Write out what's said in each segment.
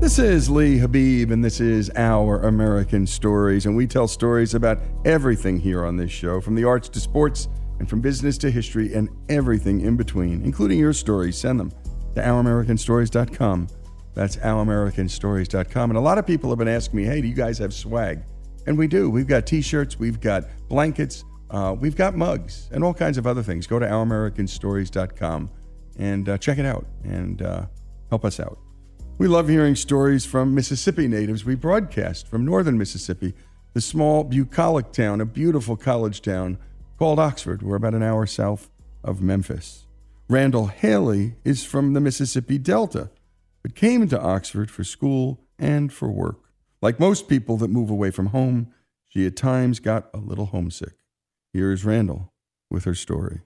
This is Lee Habib, and this is Our American Stories. And we tell stories about everything here on this show, from the arts to sports, and from business to history, and everything in between, including your stories. Send them to ouramericanstories.com. That's ouramericanstories.com. And a lot of people have been asking me, hey, do you guys have swag? And we do. We've got t shirts, we've got blankets, uh, we've got mugs, and all kinds of other things. Go to ouramericanstories.com and uh, check it out and uh, help us out. We love hearing stories from Mississippi natives. We broadcast from northern Mississippi, the small bucolic town, a beautiful college town called Oxford. We're about an hour south of Memphis. Randall Haley is from the Mississippi Delta, but came to Oxford for school and for work. Like most people that move away from home, she at times got a little homesick. Here's Randall with her story.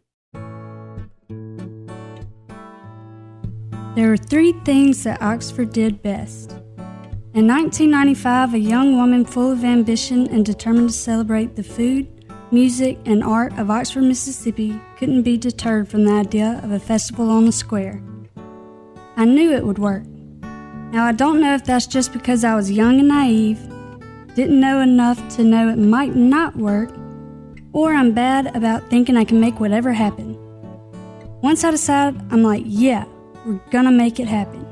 There are three things that Oxford did best. In 1995, a young woman full of ambition and determined to celebrate the food, music, and art of Oxford, Mississippi couldn't be deterred from the idea of a festival on the square. I knew it would work. Now, I don't know if that's just because I was young and naive, didn't know enough to know it might not work, or I'm bad about thinking I can make whatever happen. Once I decide, I'm like, yeah, we're gonna make it happen.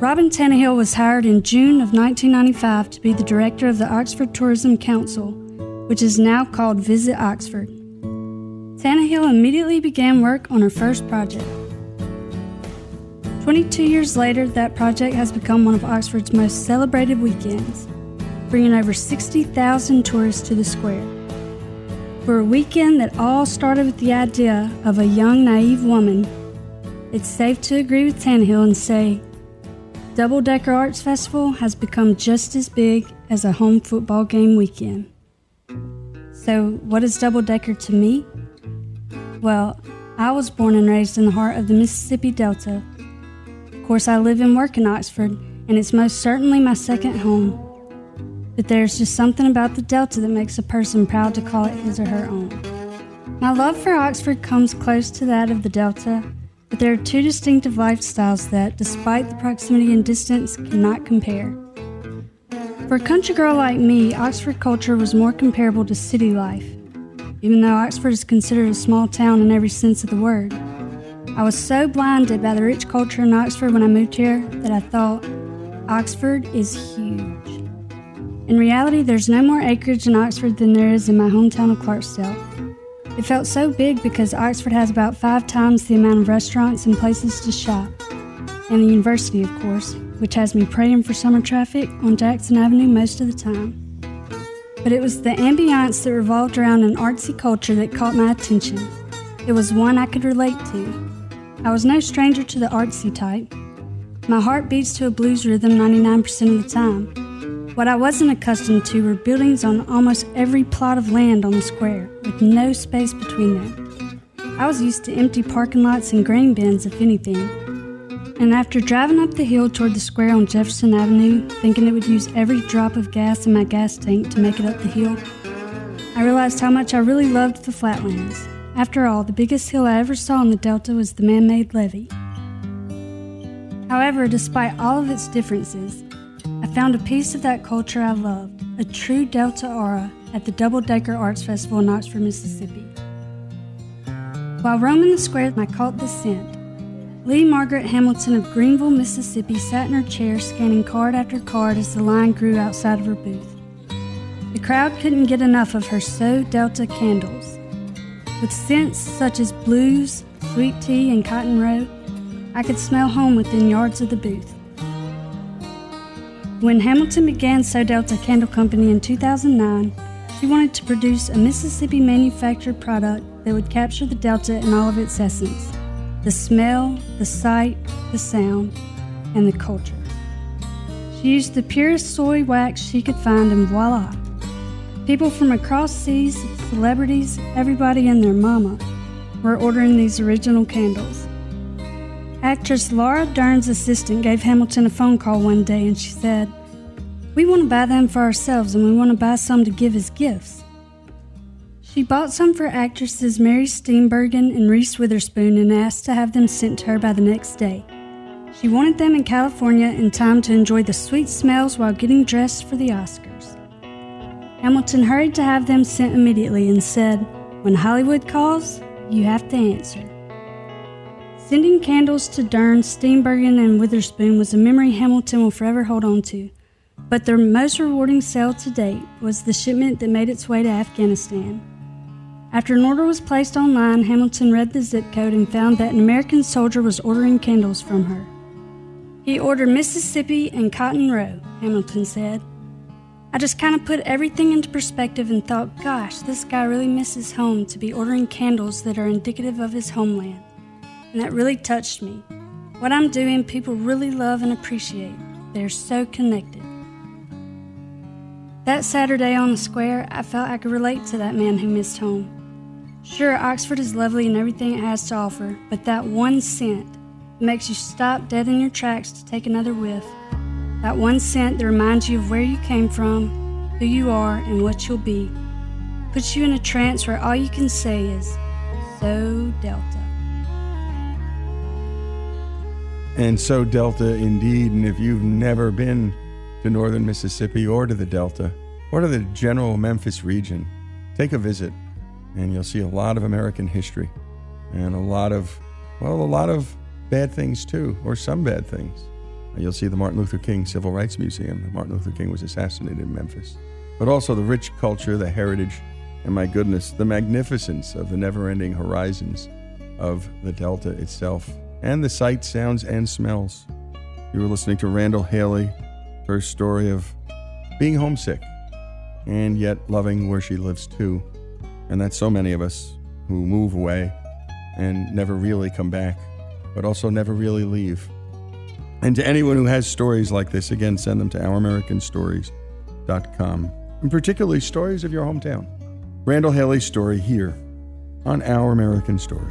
Robin Tannehill was hired in June of 1995 to be the director of the Oxford Tourism Council, which is now called Visit Oxford. Tannehill immediately began work on her first project. 22 years later, that project has become one of Oxford's most celebrated weekends, bringing over 60,000 tourists to the square. For a weekend that all started with the idea of a young, naive woman, it's safe to agree with Tannehill and say Double Decker Arts Festival has become just as big as a home football game weekend. So, what is Double Decker to me? Well, I was born and raised in the heart of the Mississippi Delta. Of course, I live and work in Oxford, and it's most certainly my second home. But there's just something about the Delta that makes a person proud to call it his or her own. My love for Oxford comes close to that of the Delta, but there are two distinctive lifestyles that, despite the proximity and distance, cannot compare. For a country girl like me, Oxford culture was more comparable to city life. Even though Oxford is considered a small town in every sense of the word, I was so blinded by the rich culture in Oxford when I moved here that I thought, Oxford is huge. In reality, there's no more acreage in Oxford than there is in my hometown of Clarksdale. It felt so big because Oxford has about five times the amount of restaurants and places to shop. And the university, of course, which has me praying for summer traffic on Jackson Avenue most of the time. But it was the ambiance that revolved around an artsy culture that caught my attention. It was one I could relate to. I was no stranger to the artsy type. My heart beats to a blues rhythm 99% of the time. What I wasn't accustomed to were buildings on almost every plot of land on the square, with no space between them. I was used to empty parking lots and grain bins, if anything. And after driving up the hill toward the square on Jefferson Avenue, thinking it would use every drop of gas in my gas tank to make it up the hill, I realized how much I really loved the flatlands. After all, the biggest hill I ever saw in the Delta was the man made levee. However, despite all of its differences, found a piece of that culture I loved, a true Delta aura, at the Double Decker Arts Festival in Oxford, Mississippi. While roaming the square, I caught the scent. Lee Margaret Hamilton of Greenville, Mississippi sat in her chair scanning card after card as the line grew outside of her booth. The crowd couldn't get enough of her So Delta candles. With scents such as blues, sweet tea, and cotton row, I could smell home within yards of the booth. When Hamilton began So Delta Candle Company in 2009, she wanted to produce a Mississippi manufactured product that would capture the Delta in all of its essence the smell, the sight, the sound, and the culture. She used the purest soy wax she could find, and voila! People from across seas, celebrities, everybody and their mama were ordering these original candles. Actress Laura Dern's assistant gave Hamilton a phone call one day and she said, We want to buy them for ourselves and we want to buy some to give as gifts. She bought some for actresses Mary Steenburgen and Reese Witherspoon and asked to have them sent to her by the next day. She wanted them in California in time to enjoy the sweet smells while getting dressed for the Oscars. Hamilton hurried to have them sent immediately and said, When Hollywood calls, you have to answer. Sending candles to Dern, Steenburgen, and Witherspoon was a memory Hamilton will forever hold on to. But their most rewarding sale to date was the shipment that made its way to Afghanistan. After an order was placed online, Hamilton read the zip code and found that an American soldier was ordering candles from her. He ordered Mississippi and Cotton Row, Hamilton said. I just kind of put everything into perspective and thought, gosh, this guy really misses home to be ordering candles that are indicative of his homeland and that really touched me. What I'm doing, people really love and appreciate. They're so connected. That Saturday on the square, I felt I could relate to that man who missed home. Sure, Oxford is lovely and everything it has to offer, but that one scent makes you stop dead in your tracks to take another whiff. That one scent that reminds you of where you came from, who you are, and what you'll be. Puts you in a trance where all you can say is, So Delta. And so Delta indeed. And if you've never been to northern Mississippi or to the Delta or to the general Memphis region, take a visit and you'll see a lot of American history and a lot of, well, a lot of bad things too, or some bad things. You'll see the Martin Luther King Civil Rights Museum. Martin Luther King was assassinated in Memphis. But also the rich culture, the heritage, And my goodness, the magnificence of the never ending horizons of the Delta itself, and the sights, sounds, and smells. You were listening to Randall Haley, her story of being homesick and yet loving where she lives too. And that's so many of us who move away and never really come back, but also never really leave. And to anyone who has stories like this, again, send them to ouramericanstories.com, and particularly stories of your hometown. Randall Haley's story here on Our American Story.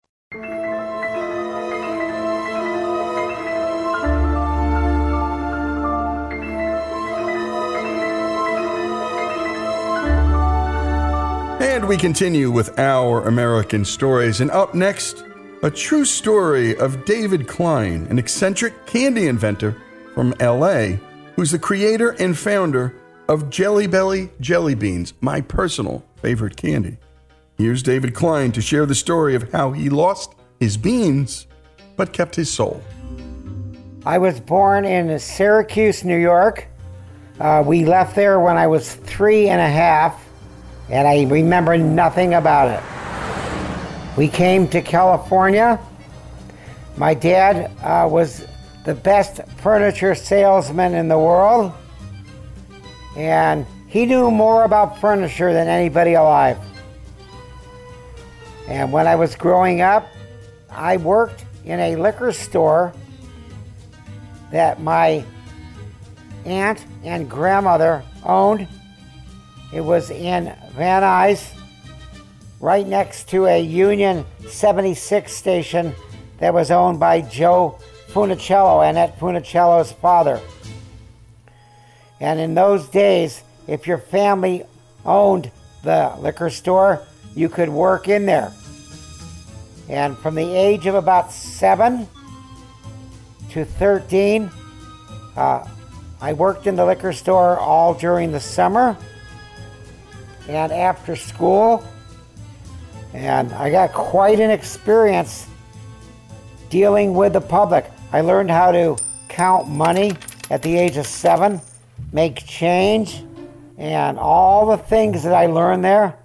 And we continue with our American stories. And up next, a true story of David Klein, an eccentric candy inventor from LA, who's the creator and founder of Jelly Belly Jelly Beans, my personal favorite candy. Here's David Klein to share the story of how he lost his beans but kept his soul. I was born in Syracuse, New York. Uh, we left there when I was three and a half, and I remember nothing about it. We came to California. My dad uh, was the best furniture salesman in the world, and he knew more about furniture than anybody alive. And when I was growing up, I worked in a liquor store that my aunt and grandmother owned. It was in Van Nuys, right next to a Union 76 station that was owned by Joe Funicello, Annette Funicello's father. And in those days, if your family owned the liquor store, you could work in there. And from the age of about seven to 13, uh, I worked in the liquor store all during the summer and after school. And I got quite an experience dealing with the public. I learned how to count money at the age of seven, make change, and all the things that I learned there.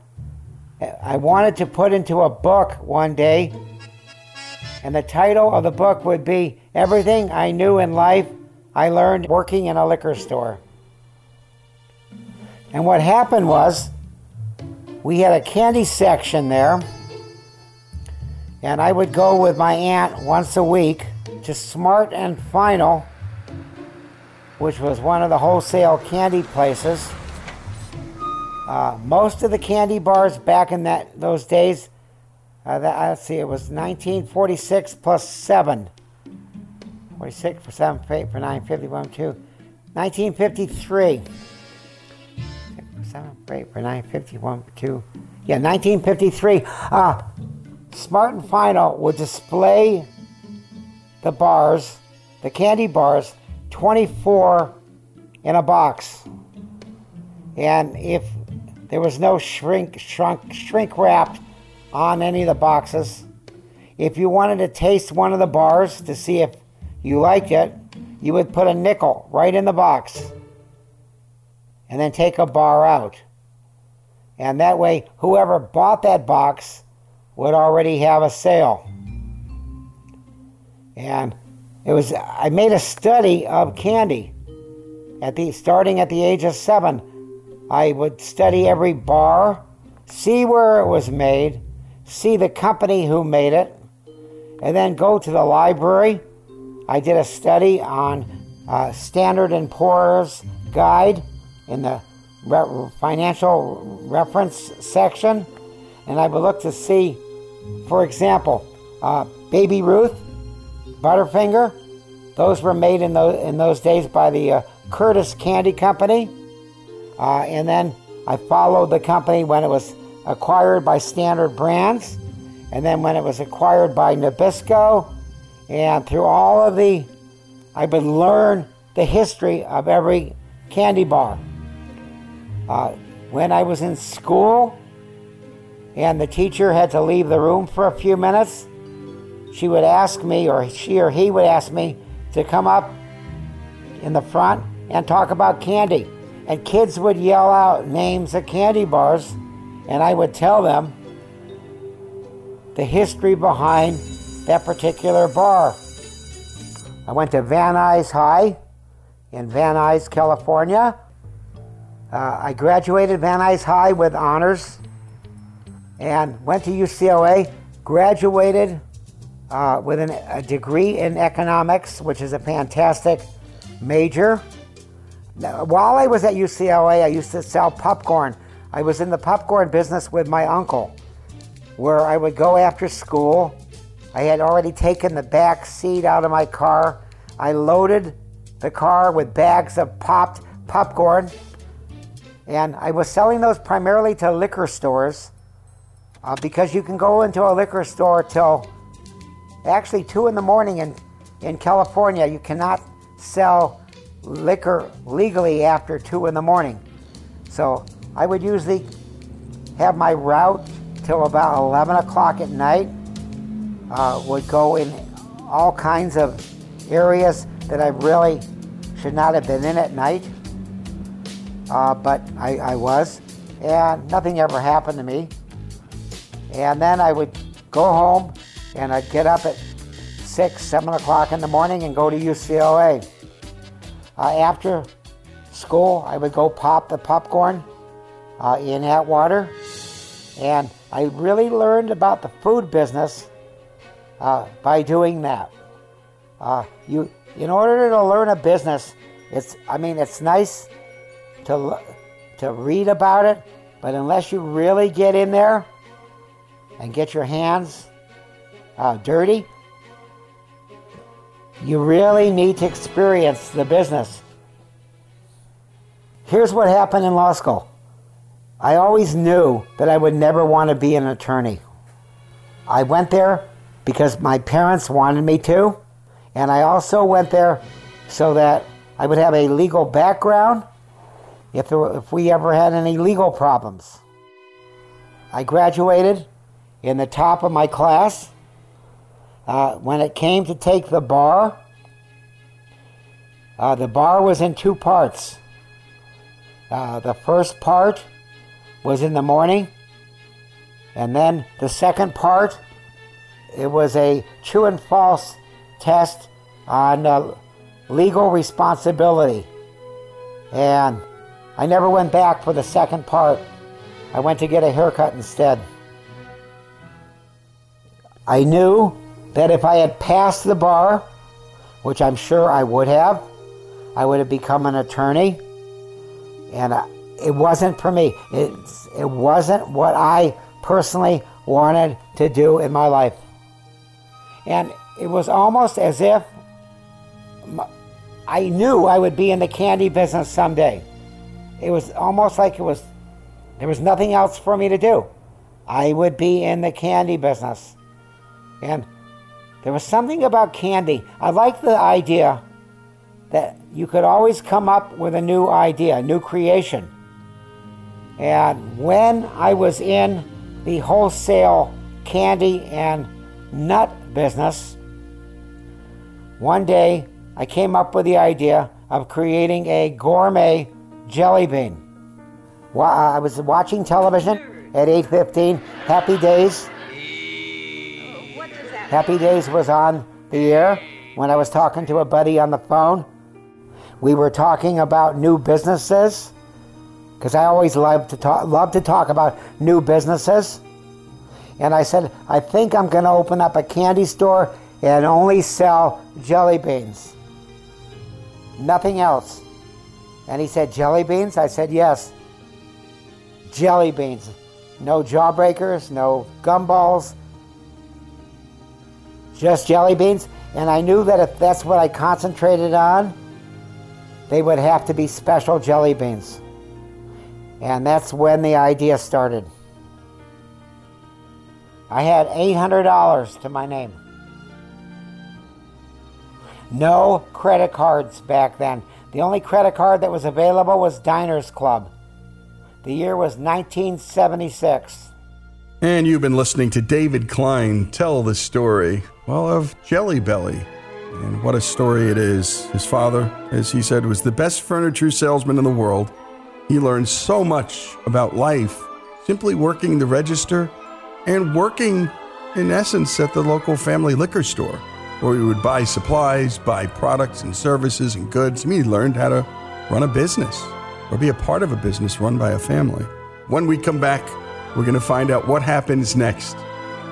I wanted to put into a book one day, and the title of the book would be Everything I Knew in Life I Learned Working in a Liquor Store. And what happened was, we had a candy section there, and I would go with my aunt once a week to Smart and Final, which was one of the wholesale candy places. Uh, most of the candy bars back in that those days, uh, that, let's see, it was 1946 plus 7. 46 for 7 for 8 for 9, 51 2. 1953. 7 for 8 for 9, 51 2. Yeah, 1953. Uh, Smart and Final will display the bars, the candy bars, 24 in a box. And if there was no shrink, shrunk, shrink wrapped on any of the boxes. If you wanted to taste one of the bars to see if you liked it, you would put a nickel right in the box and then take a bar out. And that way, whoever bought that box would already have a sale. And it was, I made a study of candy at the, starting at the age of seven. I would study every bar, see where it was made, see the company who made it, and then go to the library. I did a study on uh, Standard and Poor's guide in the re- financial reference section, and I would look to see, for example, uh, Baby Ruth, Butterfinger. Those were made in those in those days by the uh, Curtiss Candy Company. Uh, and then I followed the company when it was acquired by Standard Brands, and then when it was acquired by Nabisco, and through all of the, I would learn the history of every candy bar. Uh, when I was in school, and the teacher had to leave the room for a few minutes, she would ask me, or she or he would ask me, to come up in the front and talk about candy and kids would yell out names of candy bars, and I would tell them the history behind that particular bar. I went to Van Nuys High in Van Nuys, California. Uh, I graduated Van Nuys High with honors and went to UCLA, graduated uh, with an, a degree in economics, which is a fantastic major. While I was at UCLA, I used to sell popcorn. I was in the popcorn business with my uncle, where I would go after school. I had already taken the back seat out of my car. I loaded the car with bags of popped popcorn, and I was selling those primarily to liquor stores uh, because you can go into a liquor store till actually 2 in the morning in, in California. You cannot sell liquor legally after 2 in the morning. So I would usually have my route till about 11 o'clock at night. Uh, would go in all kinds of areas that I really should not have been in at night. Uh, but I, I was. And nothing ever happened to me. And then I would go home and I'd get up at 6, 7 o'clock in the morning and go to UCLA. Uh, after school, I would go pop the popcorn uh, in Atwater. And I really learned about the food business uh, by doing that. Uh, you, in order to learn a business, it's, I mean, it's nice to, to read about it, but unless you really get in there and get your hands uh, dirty, you really need to experience the business. Here's what happened in law school I always knew that I would never want to be an attorney. I went there because my parents wanted me to, and I also went there so that I would have a legal background if, there if we ever had any legal problems. I graduated in the top of my class. Uh, when it came to take the bar, uh, the bar was in two parts. Uh, the first part was in the morning, and then the second part, it was a true and false test on uh, legal responsibility. And I never went back for the second part. I went to get a haircut instead. I knew that if I had passed the bar, which I'm sure I would have, I would have become an attorney. And uh, it wasn't for me. It, it wasn't what I personally wanted to do in my life. And it was almost as if I knew I would be in the candy business someday. It was almost like it was there was nothing else for me to do. I would be in the candy business. And there was something about candy. I like the idea that you could always come up with a new idea, a new creation. And when I was in the wholesale candy and nut business, one day I came up with the idea of creating a gourmet jelly bean. Uh, I was watching television at 8:15. Happy Days. Happy Days was on the air when I was talking to a buddy on the phone. We were talking about new businesses because I always love to talk love to talk about new businesses. And I said, I think I'm going to open up a candy store and only sell jelly beans. Nothing else. And he said, Jelly beans? I said, Yes. Jelly beans. No jawbreakers, no gumballs, just jelly beans. And I knew that if that's what I concentrated on, they would have to be special jelly beans. And that's when the idea started. I had $800 to my name. No credit cards back then. The only credit card that was available was Diners Club. The year was 1976. And you've been listening to David Klein tell the story, well, of Jelly Belly. And what a story it is. His father, as he said, was the best furniture salesman in the world. He learned so much about life simply working the register and working, in essence, at the local family liquor store where he would buy supplies, buy products and services and goods. I mean, he learned how to run a business or be a part of a business run by a family. When we come back, we're going to find out what happens next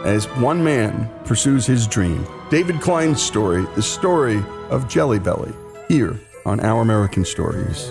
as one man pursues his dream. David Klein's story, the story of Jelly Belly, here on Our American Stories.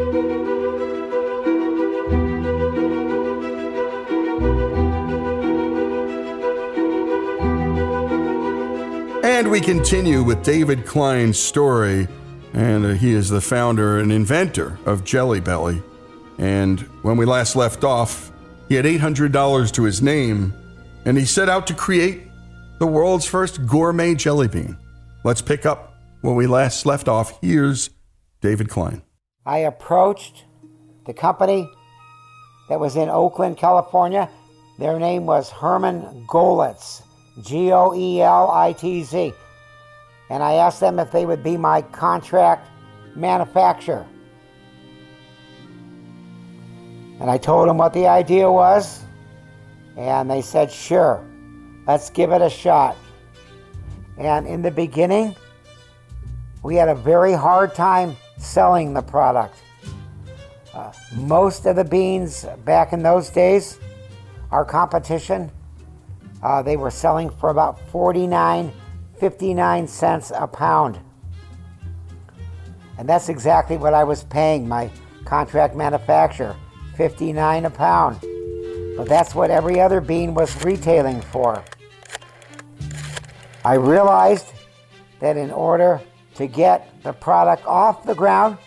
And we continue with David Klein's story. And uh, he is the founder and inventor of Jelly Belly. And when we last left off, he had $800 to his name, and he set out to create the world's first gourmet jelly bean. Let's pick up where we last left off. Here's David Klein. I approached the company that was in Oakland, California. Their name was Herman Goelitz, G O E L I T Z. And I asked them if they would be my contract manufacturer. And I told them what the idea was, and they said, sure, let's give it a shot. And in the beginning, we had a very hard time selling the product. Uh, most of the beans back in those days, our competition, uh, they were selling for about 49, 59 cents a pound. And that's exactly what I was paying my contract manufacturer, 59 a pound. But that's what every other bean was retailing for. I realized that in order to get the product off the ground,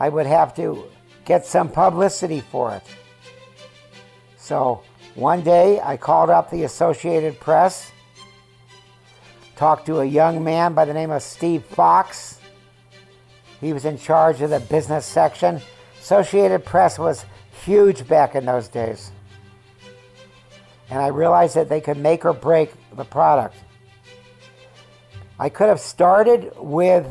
I would have to get some publicity for it. So one day I called up the Associated Press, talked to a young man by the name of Steve Fox. He was in charge of the business section. Associated Press was huge back in those days. And I realized that they could make or break the product. I could have started with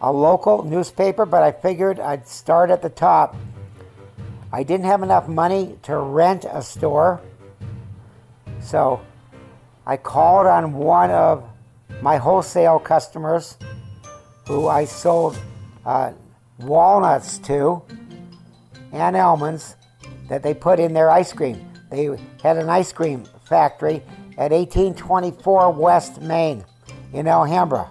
a local newspaper, but I figured I'd start at the top. I didn't have enough money to rent a store, So I called on one of my wholesale customers who I sold uh, walnuts to and almonds that they put in their ice cream. They had an ice cream factory at 1824 West Main in Alhambra.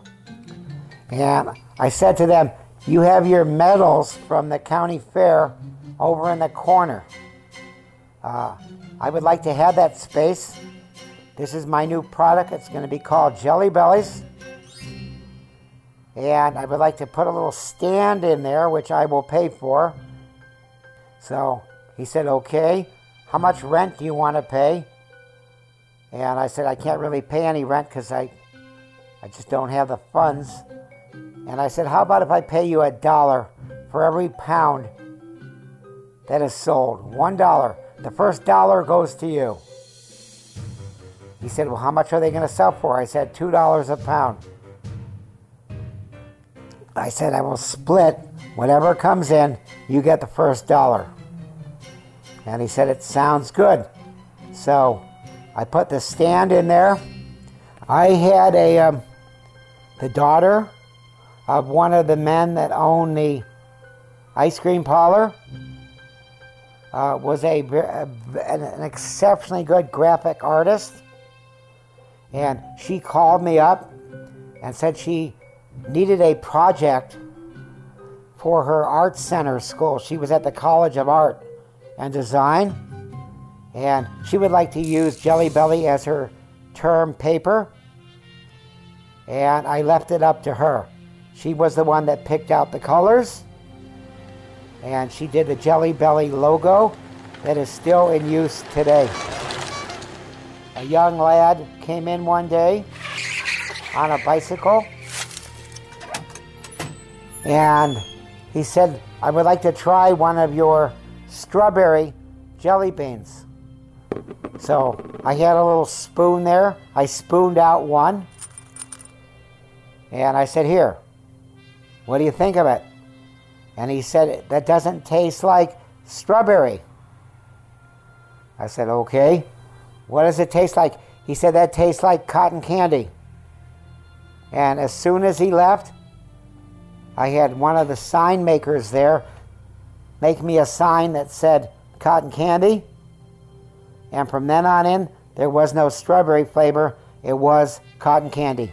And I said to them, You have your medals from the county fair over in the corner. Uh, I would like to have that space. This is my new product. It's going to be called Jelly Bellies. And I would like to put a little stand in there, which I will pay for. So he said, Okay, how much rent do you want to pay? And I said, I can't really pay any rent because I, I just don't have the funds. And I said, How about if I pay you a dollar for every pound that is sold? One dollar. The first dollar goes to you. He said, Well, how much are they going to sell for? I said, $2 a pound. I said, I will split whatever comes in, you get the first dollar. And he said, It sounds good. So I put the stand in there. I had a um, the daughter of one of the men that owned the ice cream parlor. Uh, was a, a an exceptionally good graphic artist, and she called me up and said she needed a project for her art center school. She was at the College of Art and Design, and she would like to use Jelly Belly as her term paper. And I left it up to her. She was the one that picked out the colors, and she did the Jelly Belly logo that is still in use today. A young lad came in one day on a bicycle and he said, I would like to try one of your strawberry jelly beans. So I had a little spoon there. I spooned out one. And I said, Here, what do you think of it? And he said, That doesn't taste like strawberry. I said, Okay. What does it taste like? He said, That tastes like cotton candy. And as soon as he left, I had one of the sign makers there make me a sign that said cotton candy. And from then on in, there was no strawberry flavor, it was cotton candy.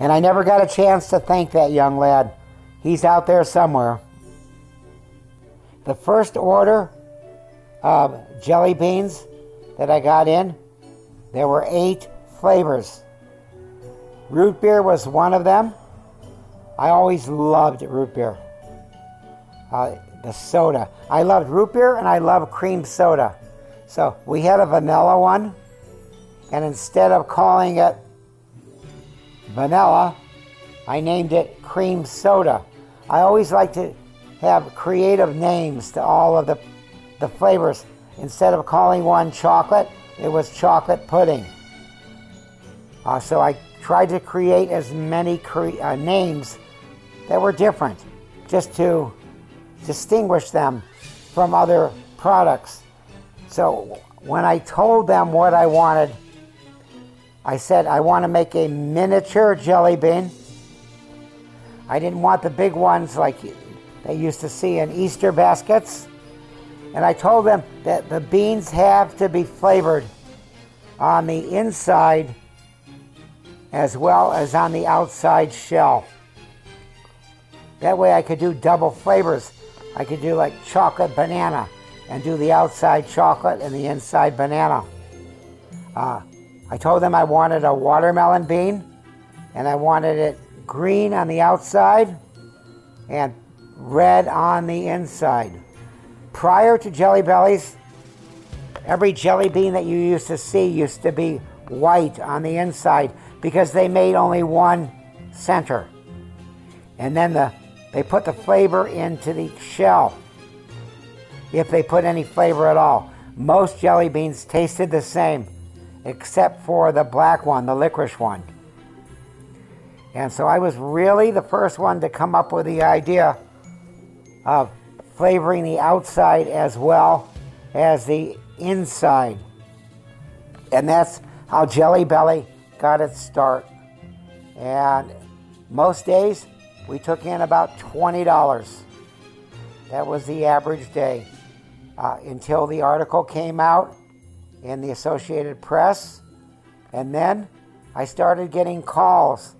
And I never got a chance to thank that young lad. He's out there somewhere. The first order of jelly beans that I got in, there were eight flavors. Root beer was one of them. I always loved root beer. Uh, the soda. I loved root beer and I love cream soda. So we had a vanilla one, and instead of calling it vanilla, I named it cream soda. I always like to have creative names to all of the, the flavors. Instead of calling one chocolate, it was chocolate pudding. Uh, so I tried to create as many cre- uh, names that were different just to distinguish them from other products. So when I told them what I wanted, I said, I want to make a miniature jelly bean. I didn't want the big ones like they used to see in Easter baskets. And I told them that the beans have to be flavored on the inside as well as on the outside shell. That way I could do double flavors. I could do like chocolate banana and do the outside chocolate and the inside banana. Uh, I told them I wanted a watermelon bean and I wanted it green on the outside and red on the inside. Prior to Jelly Bellies, every jelly bean that you used to see used to be white on the inside because they made only one center. And then the, they put the flavor into the shell, if they put any flavor at all. Most jelly beans tasted the same, except for the black one, the licorice one. And so I was really the first one to come up with the idea of flavoring the outside as well as the inside. And that's how Jelly Belly got its start. And most days we took in about $20. That was the average day uh, until the article came out in the Associated Press. And then I started getting calls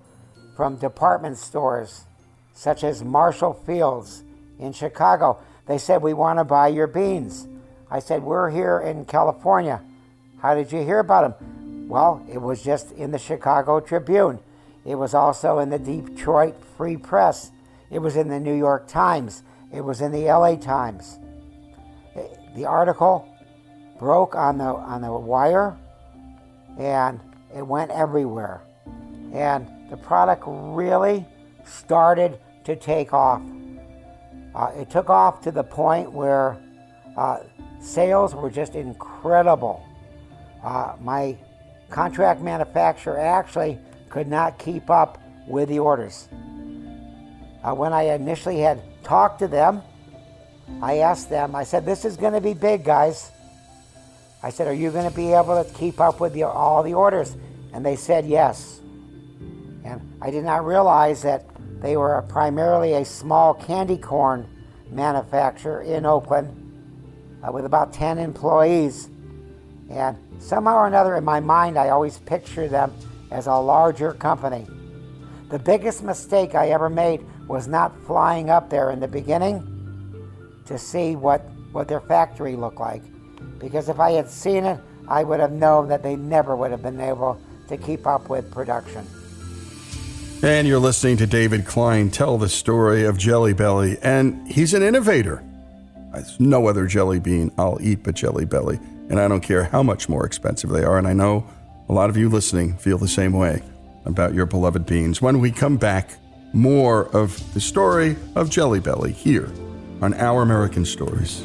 from department stores such as Marshall Fields in Chicago. They said, We want to buy your beans. I said, We're here in California. How did you hear about them? Well, it was just in the Chicago Tribune. It was also in the Detroit Free Press. It was in the New York Times. It was in the LA Times. The article broke on the on the wire and it went everywhere. And the product really started to take off. Uh, it took off to the point where uh, sales were just incredible. Uh, my contract manufacturer actually could not keep up with the orders. Uh, when I initially had talked to them, I asked them, I said, This is going to be big, guys. I said, Are you going to be able to keep up with the, all the orders? And they said yes. And I did not realize that they were primarily a small candy corn manufacturer in Oakland uh, with about 10 employees. And somehow or another, in my mind, I always picture them as a larger company. The biggest mistake I ever made was not flying up there in the beginning to see what, what their factory looked like. Because if I had seen it, I would have known that they never would have been able to keep up with production. And you're listening to David Klein tell the story of Jelly Belly, and he's an innovator. There's no other jelly bean I'll eat but Jelly Belly, and I don't care how much more expensive they are. And I know a lot of you listening feel the same way about your beloved beans. When we come back, more of the story of Jelly Belly here on Our American Stories.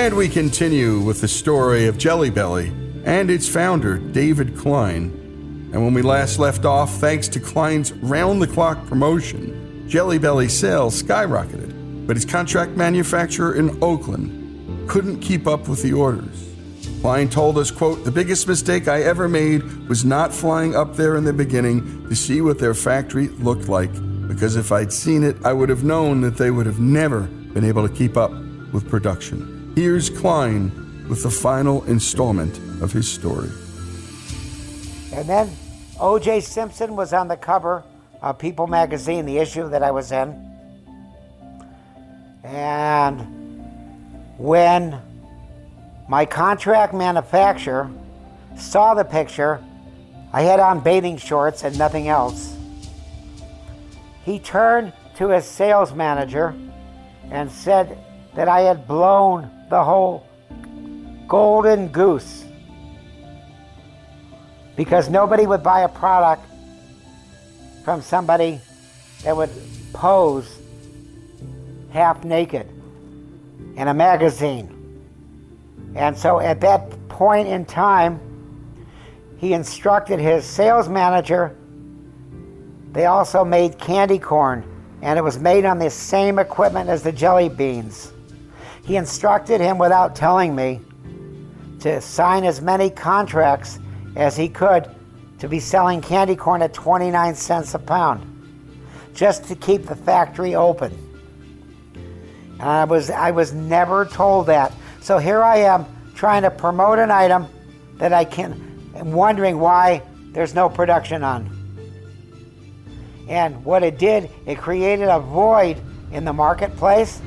And we continue with the story of Jelly Belly and its founder, David Klein. And when we last left off, thanks to Klein's round the clock promotion, Jelly Belly sales skyrocketed, but his contract manufacturer in Oakland couldn't keep up with the orders. Klein told us, quote, the biggest mistake I ever made was not flying up there in the beginning to see what their factory looked like, because if I'd seen it, I would have known that they would have never been able to keep up with production. Here's Klein with the final installment of his story. And then O.J. Simpson was on the cover of People magazine, the issue that I was in. And when my contract manufacturer saw the picture, I had on bathing shorts and nothing else. He turned to his sales manager and said that I had blown the whole golden goose because nobody would buy a product from somebody that would pose half naked in a magazine. And so at that point in time, he instructed his sales manager. They also made candy corn, and it was made on the same equipment as the jelly beans. He instructed him without telling me to sign as many contracts as he could to be selling candy corn at 29 cents a pound just to keep the factory open. And I was I was never told that. So here I am trying to promote an item that I can I'm wondering why there's no production on. And what it did, it created a void in the marketplace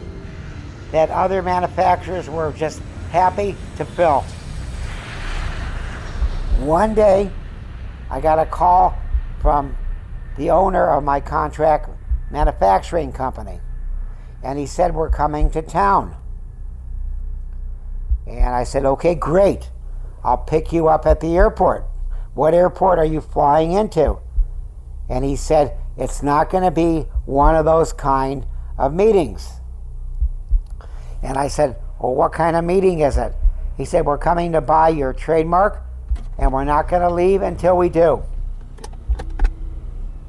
that other manufacturers were just happy to fill. One day, I got a call from the owner of my contract manufacturing company, and he said, We're coming to town. And I said, Okay, great. I'll pick you up at the airport. What airport are you flying into? And he said, It's not going to be one of those kind of meetings. And I said, Well, what kind of meeting is it? He said, We're coming to buy your trademark, and we're not going to leave until we do.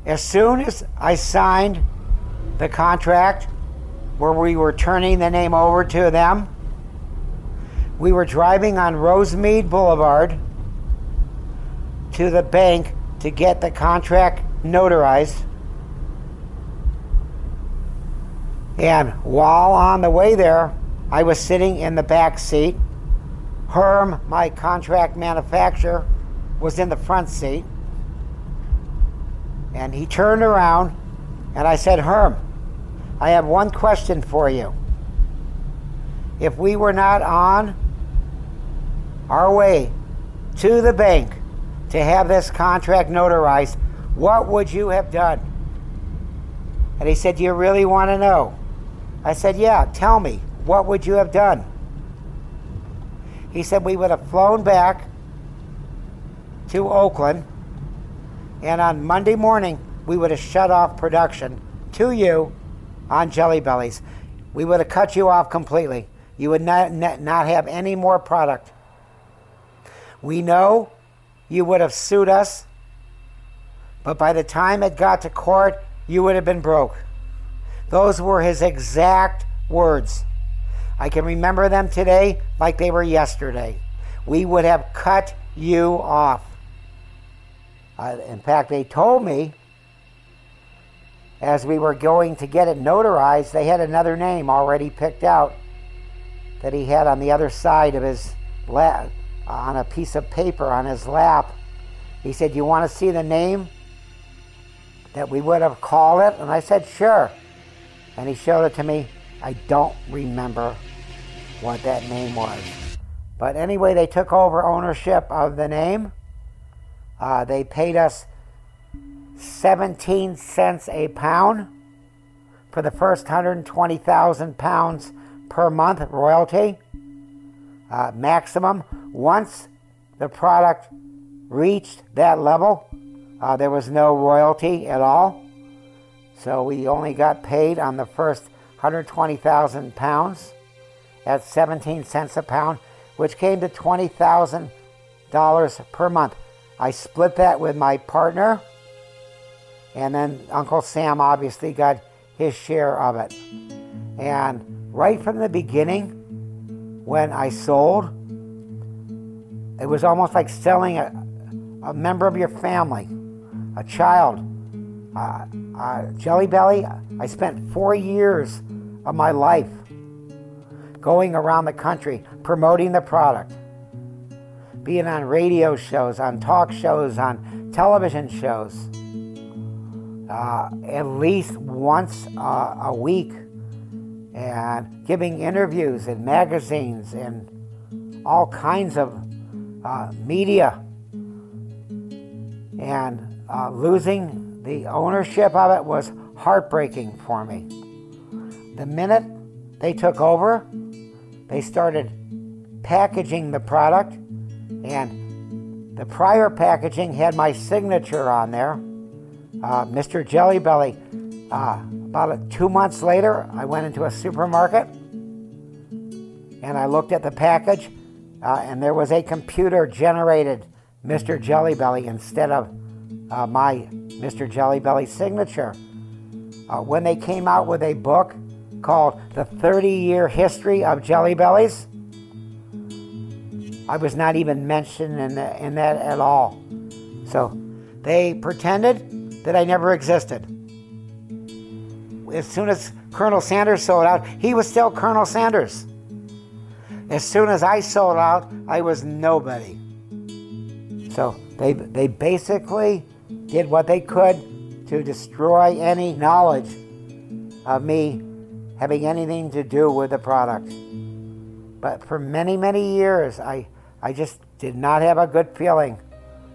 As soon as I signed the contract where we were turning the name over to them, we were driving on Rosemead Boulevard to the bank to get the contract notarized. And while on the way there, I was sitting in the back seat. Herm, my contract manufacturer, was in the front seat. And he turned around and I said, Herm, I have one question for you. If we were not on our way to the bank to have this contract notarized, what would you have done? And he said, Do you really want to know? I said, Yeah, tell me what would you have done? He said, We would have flown back to Oakland, and on Monday morning, we would have shut off production to you on Jelly Bellies. We would have cut you off completely. You would not, not have any more product. We know you would have sued us, but by the time it got to court, you would have been broke. Those were his exact words. I can remember them today like they were yesterday. We would have cut you off. Uh, in fact, they told me as we were going to get it notarized, they had another name already picked out that he had on the other side of his lap, on a piece of paper on his lap. He said, You want to see the name that we would have called it? And I said, Sure. And he showed it to me. I don't remember what that name was. But anyway, they took over ownership of the name. Uh, they paid us 17 cents a pound for the first 120,000 pounds per month royalty uh, maximum. Once the product reached that level, uh, there was no royalty at all. So we only got paid on the first 120,000 pounds at 17 cents a pound, which came to $20,000 per month. I split that with my partner, and then Uncle Sam obviously got his share of it. And right from the beginning, when I sold, it was almost like selling a, a member of your family, a child. Uh, uh, Jelly Belly, I spent four years of my life. Going around the country promoting the product, being on radio shows, on talk shows, on television shows, uh, at least once uh, a week, and giving interviews in magazines and all kinds of uh, media, and uh, losing the ownership of it was heartbreaking for me. The minute they took over, they started packaging the product, and the prior packaging had my signature on there, uh, Mr. Jelly Belly. Uh, about two months later, I went into a supermarket and I looked at the package, uh, and there was a computer generated Mr. Jelly Belly instead of uh, my Mr. Jelly Belly signature. Uh, when they came out with a book called The 30 Year History of Jelly Bellies. I was not even mentioned in, the, in that at all. So they pretended that I never existed. As soon as Colonel Sanders sold out, he was still Colonel Sanders. As soon as I sold out, I was nobody. So they, they basically did what they could to destroy any knowledge of me having anything to do with the product. But for many, many years, I, I just did not have a good feeling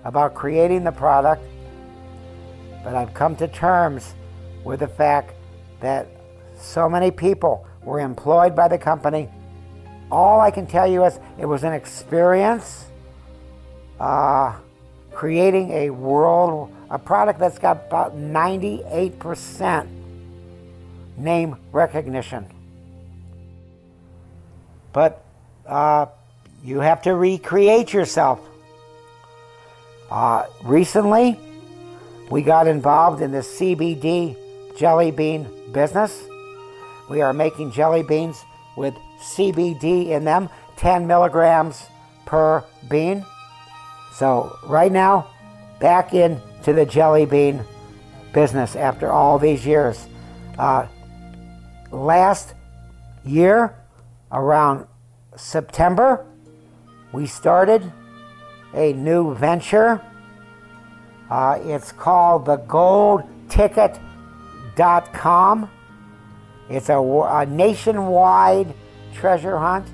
about creating the product. But I've come to terms with the fact that so many people were employed by the company. All I can tell you is it was an experience uh, creating a world, a product that's got about 98% name recognition. But uh, you have to recreate yourself. Uh, recently, we got involved in the CBD jelly bean business. We are making jelly beans with CBD in them, 10 milligrams per bean. So, right now, back into the jelly bean business after all these years. Uh, last year, around September, we started a new venture. Uh, it's called the goldticket.com. It's a, a nationwide treasure hunt.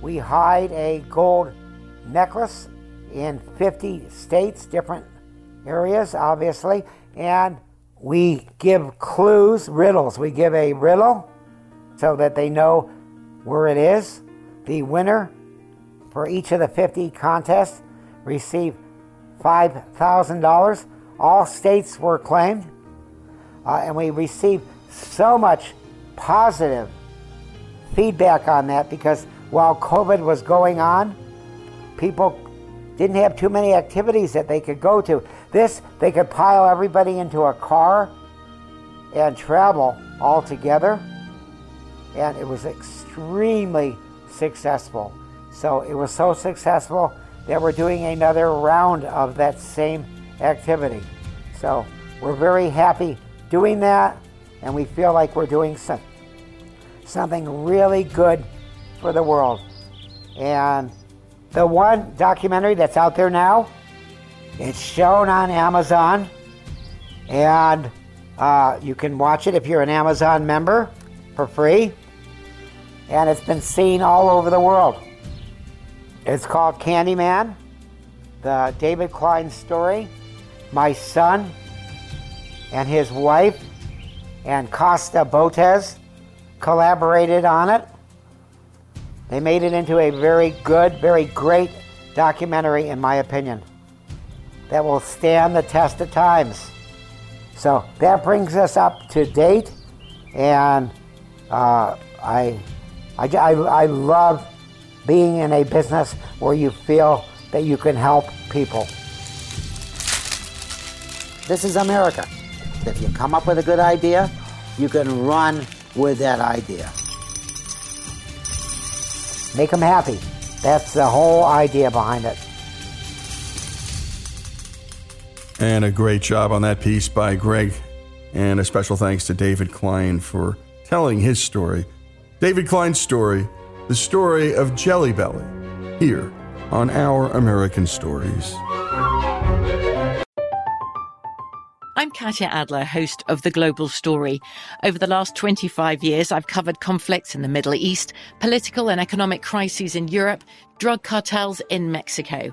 We hide a gold necklace in 50 states, different areas, obviously, and we give clues, riddles. We give a riddle so that they know where it is. The winner for each of the 50 contests received $5,000. All states were claimed, uh, and we received so much positive feedback on that because while COVID was going on, people didn't have too many activities that they could go to. This, they could pile everybody into a car and travel all together. And it was extremely successful. So it was so successful that we're doing another round of that same activity. So we're very happy doing that, and we feel like we're doing some, something really good for the world. And the one documentary that's out there now, it's shown on Amazon, and uh, you can watch it if you're an Amazon member for free. And it's been seen all over the world. It's called Candyman, the David Klein story. My son and his wife and Costa Botes collaborated on it. They made it into a very good, very great documentary, in my opinion, that will stand the test of times. So that brings us up to date, and uh, I, I, I, I love being in a business where you feel that you can help people. This is America. If you come up with a good idea, you can run with that idea. Make them happy. That's the whole idea behind it. And a great job on that piece by Greg. And a special thanks to David Klein for telling his story. David Klein's story, the story of Jelly Belly, here on Our American Stories. I'm Katya Adler, host of The Global Story. Over the last 25 years, I've covered conflicts in the Middle East, political and economic crises in Europe, drug cartels in Mexico.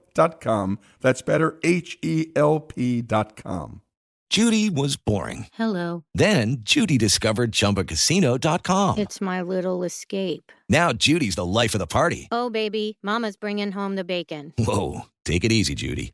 That's better, H E L P.com. Judy was boring. Hello. Then Judy discovered ChumbaCasino.com. It's my little escape. Now Judy's the life of the party. Oh, baby, Mama's bringing home the bacon. Whoa, take it easy, Judy.